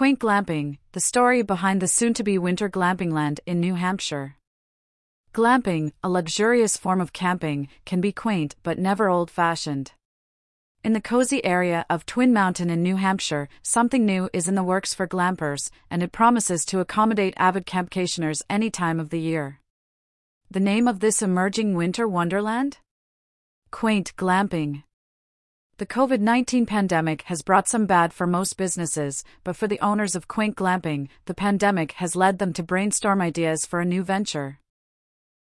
Quaint Glamping, the story behind the soon to be winter glamping land in New Hampshire. Glamping, a luxurious form of camping, can be quaint but never old fashioned. In the cozy area of Twin Mountain in New Hampshire, something new is in the works for glampers, and it promises to accommodate avid campcationers any time of the year. The name of this emerging winter wonderland? Quaint Glamping. The COVID 19 pandemic has brought some bad for most businesses, but for the owners of Quaint Glamping, the pandemic has led them to brainstorm ideas for a new venture.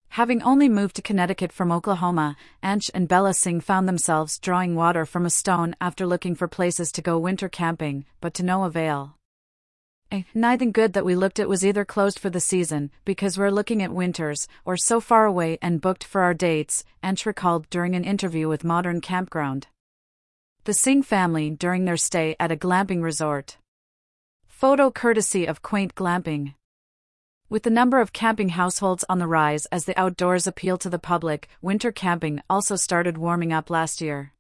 Having only moved to Connecticut from Oklahoma, Ansh and Bella Singh found themselves drawing water from a stone after looking for places to go winter camping, but to no avail. Eh, nothing good that we looked at was either closed for the season, because we're looking at winters, or so far away and booked for our dates, Ansh recalled during an interview with Modern Campground the Singh family during their stay at a glamping resort. Photo courtesy of Quaint Glamping. With the number of camping households on the rise as the outdoors appeal to the public, winter camping also started warming up last year.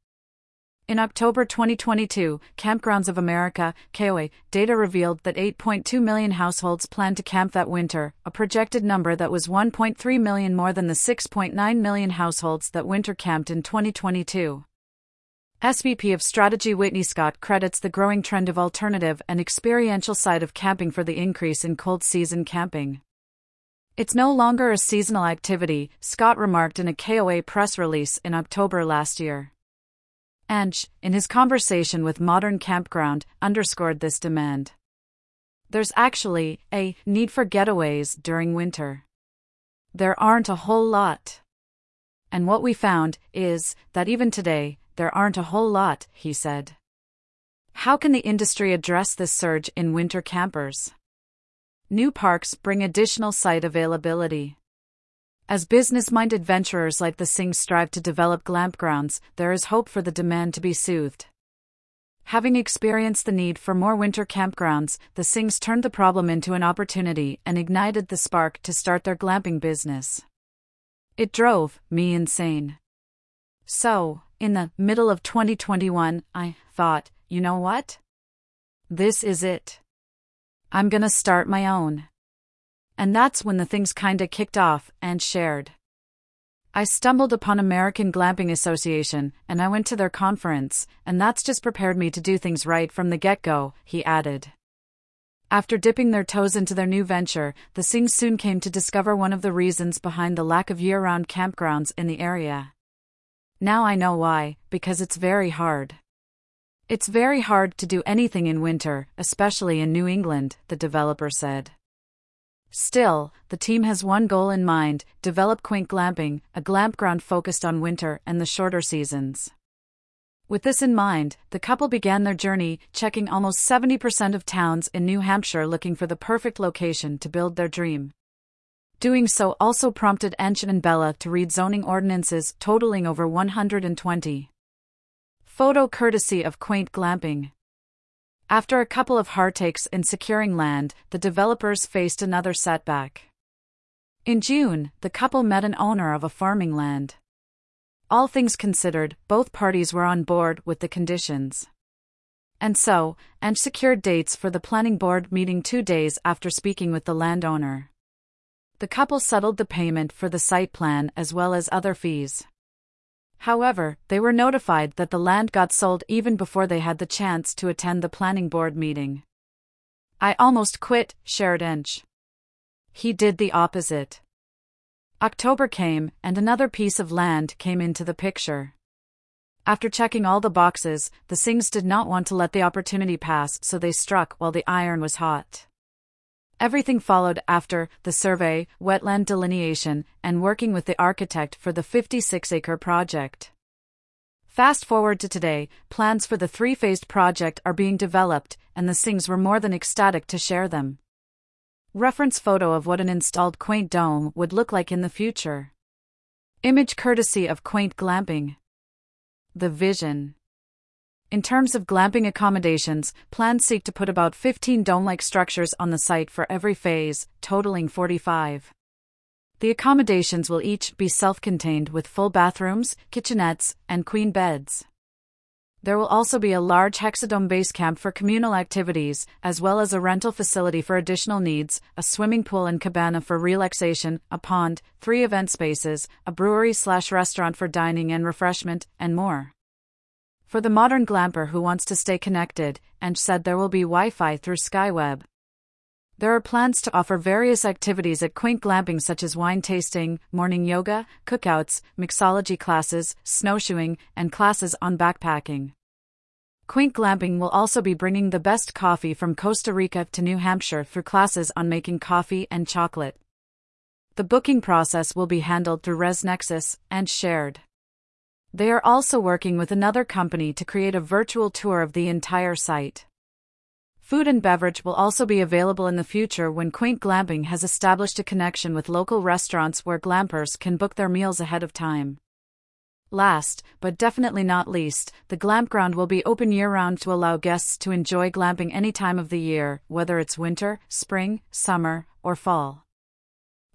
In October 2022, Kampgrounds of America, KOA, data revealed that 8.2 million households plan to camp that winter, a projected number that was 1.3 million more than the 6.9 million households that winter camped in 2022. SVP of Strategy Whitney Scott credits the growing trend of alternative and experiential side of camping for the increase in cold season camping. It's no longer a seasonal activity, Scott remarked in a KOA press release in October last year. Ansh, in his conversation with Modern Campground, underscored this demand. There's actually a need for getaways during winter. There aren't a whole lot. And what we found is that even today, there aren't a whole lot, he said. How can the industry address this surge in winter campers? New parks bring additional site availability. As business minded venturers like the Singhs strive to develop glampgrounds, there is hope for the demand to be soothed. Having experienced the need for more winter campgrounds, the Singhs turned the problem into an opportunity and ignited the spark to start their glamping business. It drove me insane. So, in the middle of 2021, I thought, you know what? This is it. I'm gonna start my own. And that's when the things kinda kicked off Ansh shared. I stumbled upon American Glamping Association and I went to their conference, and that's just prepared me to do things right from the get go, he added. After dipping their toes into their new venture, the Singhs soon came to discover one of the reasons behind the lack of year round campgrounds in the area. Now I know why, because it's very hard. It's very hard to do anything in winter, especially in New England, the developer said. Still, the team has one goal in mind develop Quaint Glamping, a glampground focused on winter and the shorter seasons. With this in mind, the couple began their journey, checking almost 70% of towns in New Hampshire looking for the perfect location to build their dream. Doing so also prompted Ansh and Bella to read zoning ordinances totaling over 120. Photo courtesy of Quaint Glamping. After a couple of heartaches in securing land, the developers faced another setback. In June, the couple met an owner of a farming land. All things considered, both parties were on board with the conditions. And so, Ansh secured dates for the planning board meeting two days after speaking with the landowner. The couple settled the payment for the site plan as well as other fees. However, they were notified that the land got sold even before they had the chance to attend the planning board meeting. I almost quit, shared Ansh. He did the opposite. October came, and another piece of land came into the picture. After checking all the boxes, the Singhs did not want to let the opportunity pass, so they struck while the iron was hot. Everything followed after the survey, wetland delineation, and working with the architect for the 56 acre project. Fast forward to today, plans for the three phased project are being developed, and the Singhs were more than ecstatic to share them. Reference photo of what an installed quaint dome would look like in the future. Image courtesy of Quaint Glamping. The vision. In terms of glamping accommodations, plans seek to put about 15 dome like structures on the site for every phase, totaling 45. The accommodations will each be self contained with full bathrooms, kitchenettes, and queen beds. There will also be a large hexadome base camp for communal activities, as well as a rental facility for additional needs, a swimming pool and cabana for relaxation, a pond, three event spaces, a brewery slash restaurant for dining and refreshment, and more. For the modern glamper who wants to stay connected, Ansh said there will be Wi Fi through Skyweb. There are plans to offer various activities at Quaint Glamping such as wine tasting, morning yoga, cookouts, mixology classes, snowshoeing, and classes on backpacking. Quaint Glamping will also be bringing the best coffee from Costa Rica to New Hampshire through classes on making coffee and chocolate. The booking process will be handled through ResNexus Ansh shared. They are also working with another company to create a virtual tour of the entire site. Food and beverage will also be available in the future when Quaint Glamping has established a connection with local restaurants where glampers can book their meals ahead of time. Last, but definitely not least, the Glampground will be open year round to allow guests to enjoy glamping any time of the year, whether it's winter, spring, summer, or fall.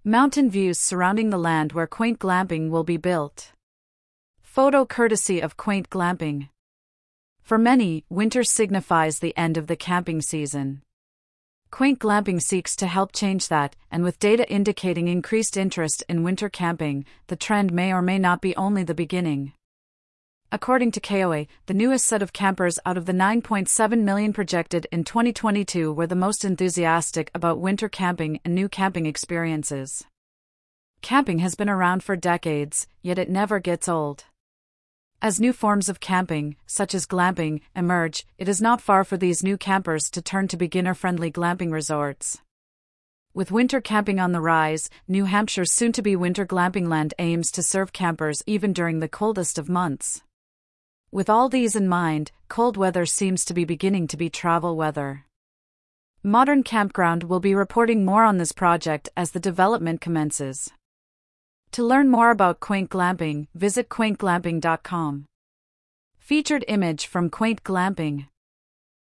Mountain views surrounding the land where Quaint Glamping will be built. Photo courtesy of Quaint Glamping. For many, winter signifies the end of the camping season. Quaint Glamping seeks to help change that, and with data indicating increased interest in winter camping, the trend may or may not be only the beginning. According to KOA, the newest set of campers out of the 9.7 million projected in 2022 were the most enthusiastic about winter camping and new camping experiences. Camping has been around for decades, yet it never gets old. As new forms of camping, such as glamping, emerge, it is not far for these new campers to turn to beginner friendly glamping resorts. With winter camping on the rise, New Hampshire's soon to be winter glamping land aims to serve campers even during the coldest of months. With all these in mind, cold weather seems to be beginning to be travel weather. Modern Campground will be reporting more on this project as the development commences. To learn more about Quaint Glamping, visit quaintglamping.com. Featured image from Quaint Glamping.